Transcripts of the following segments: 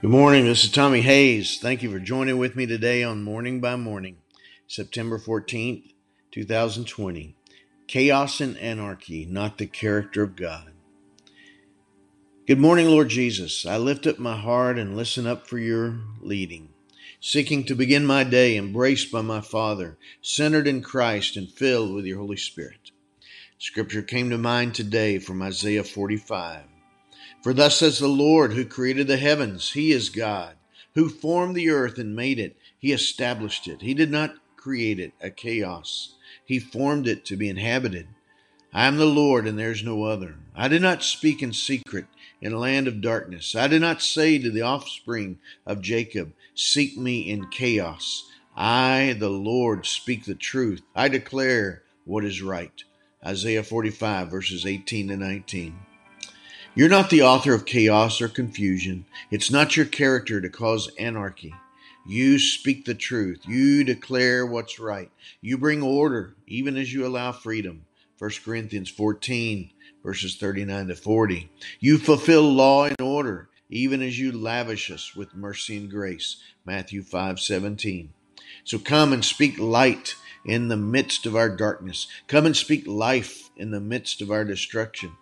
Good morning. This is Tommy Hayes. Thank you for joining with me today on Morning by Morning, September 14th, 2020. Chaos and anarchy, not the character of God. Good morning, Lord Jesus. I lift up my heart and listen up for your leading, seeking to begin my day embraced by my Father, centered in Christ and filled with your Holy Spirit. Scripture came to mind today from Isaiah 45. For thus says the Lord, who created the heavens, He is God, who formed the earth and made it. He established it. He did not create it a chaos, He formed it to be inhabited. I am the Lord, and there is no other. I did not speak in secret in a land of darkness. I did not say to the offspring of Jacob, Seek me in chaos. I, the Lord, speak the truth. I declare what is right. Isaiah 45, verses 18 to 19. You're not the author of chaos or confusion. It's not your character to cause anarchy. You speak the truth. You declare what's right. You bring order even as you allow freedom. 1 Corinthians 14, verses 39 to 40. You fulfill law and order even as you lavish us with mercy and grace. Matthew 5, 17. So come and speak light in the midst of our darkness. Come and speak life in the midst of our destruction.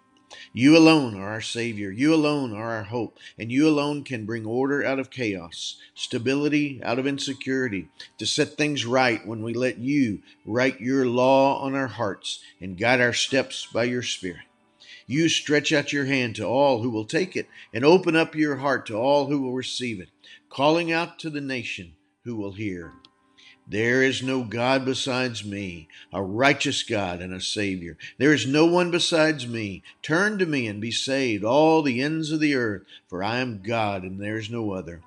You alone are our Savior. You alone are our hope. And you alone can bring order out of chaos, stability out of insecurity, to set things right when we let you write your law on our hearts and guide our steps by your Spirit. You stretch out your hand to all who will take it and open up your heart to all who will receive it, calling out to the nation who will hear. There is no God besides me, a righteous God and a Savior. There is no one besides me. Turn to me and be saved, all the ends of the earth, for I am God and there is no other.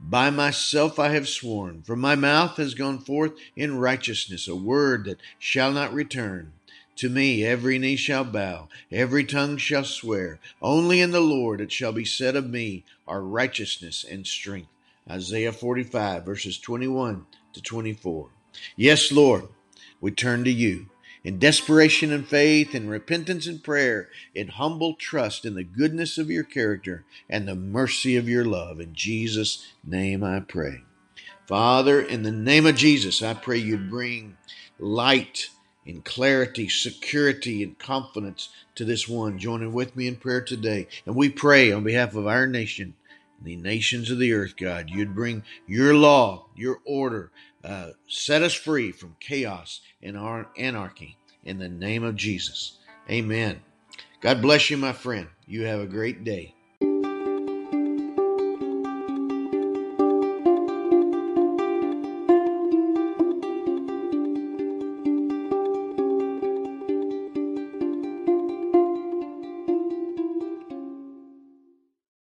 By myself I have sworn, from my mouth has gone forth in righteousness a word that shall not return. To me every knee shall bow, every tongue shall swear. Only in the Lord it shall be said of me our righteousness and strength. Isaiah 45, verses 21 to 24. Yes, Lord, we turn to you in desperation and faith, in repentance and prayer, in humble trust in the goodness of your character and the mercy of your love. In Jesus' name I pray. Father, in the name of Jesus, I pray you'd bring light and clarity, security, and confidence to this one joining with me in prayer today. And we pray on behalf of our nation the nations of the earth, God. You'd bring your law, your order, uh, set us free from chaos and our anarchy in the name of Jesus. Amen. God bless you, my friend. You have a great day.